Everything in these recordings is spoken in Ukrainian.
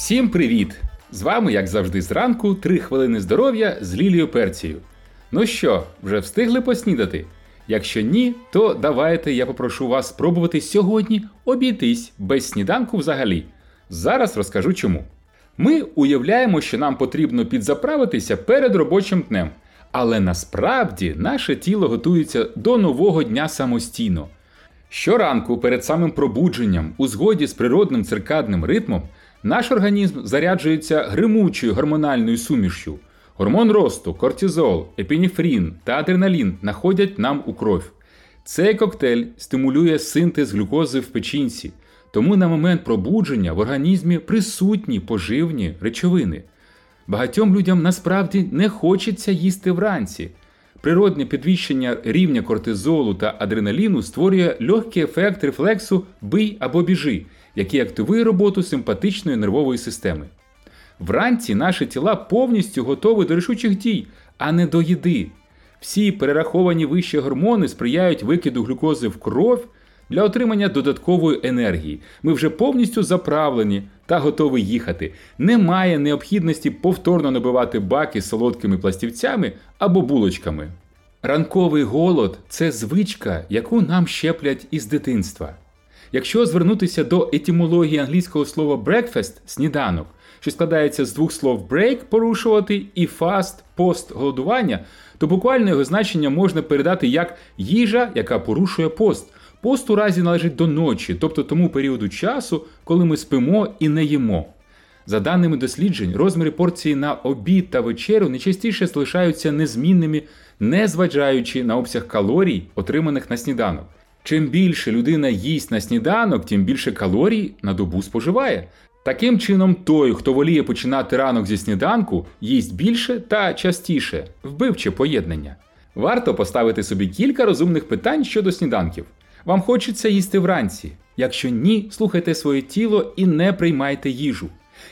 Всім привіт! З вами, як завжди, зранку, 3 хвилини здоров'я з Лілією Перцією. Ну що, вже встигли поснідати? Якщо ні, то давайте я попрошу вас спробувати сьогодні обійтись без сніданку взагалі. Зараз розкажу чому. Ми уявляємо, що нам потрібно підзаправитися перед робочим днем, але насправді наше тіло готується до нового дня самостійно. Щоранку перед самим пробудженням, у згоді з природним циркадним ритмом, наш організм заряджується гримучою гормональною сумішю. Гормон росту, кортизол, епінефрін та адреналін находять нам у кров. Цей коктейль стимулює синтез глюкози в печінці, тому на момент пробудження в організмі присутні поживні речовини. Багатьом людям насправді не хочеться їсти вранці. Природне підвищення рівня кортизолу та адреналіну створює легкий ефект рефлексу бий або біжи, який активує роботу симпатичної нервової системи. Вранці наші тіла повністю готові до рішучих дій, а не до їди. Всі перераховані вище гормони сприяють викиду глюкози в кров для отримання додаткової енергії. Ми вже повністю заправлені та готові їхати. Немає необхідності повторно набивати баки солодкими пластівцями або булочками. Ранковий голод це звичка, яку нам щеплять із дитинства. Якщо звернутися до етимології англійського слова breakfast сніданок, що складається з двох слов break порушувати і fast пост голодування, то буквально його значення можна передати як їжа, яка порушує пост. Пост у разі належить до ночі, тобто тому періоду часу, коли ми спимо і не їмо. За даними досліджень, розміри порції на обід та вечерю найчастіше залишаються незмінними, не зважаючи на обсяг калорій, отриманих на сніданок. Чим більше людина їсть на сніданок, тим більше калорій на добу споживає. Таким чином, той, хто воліє починати ранок зі сніданку, їсть більше та частіше, вбивче поєднання. Варто поставити собі кілька розумних питань щодо сніданків. Вам хочеться їсти вранці. Якщо ні, слухайте своє тіло і не приймайте їжу.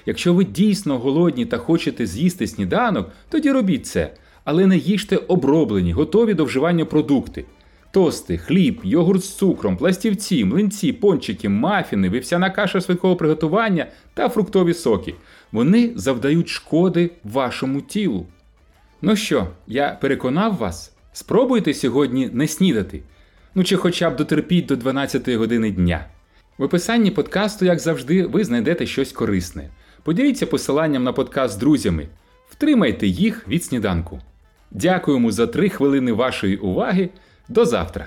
Якщо ви дійсно голодні та хочете з'їсти сніданок, тоді робіть це, але не їжте оброблені, готові до вживання продукти. Тости, хліб, йогурт з цукром, пластівці, млинці, пончики, мафіни, вівсяна каша швидкого приготування та фруктові соки. Вони завдають шкоди вашому тілу. Ну що, я переконав вас? Спробуйте сьогодні не снідати. Ну чи хоча б дотерпіть до 12 години дня. В описанні подкасту, як завжди, ви знайдете щось корисне. Поділіться посиланням на подкаст з друзями, втримайте їх від сніданку. Дякуємо за 3 хвилини вашої уваги. До завтра!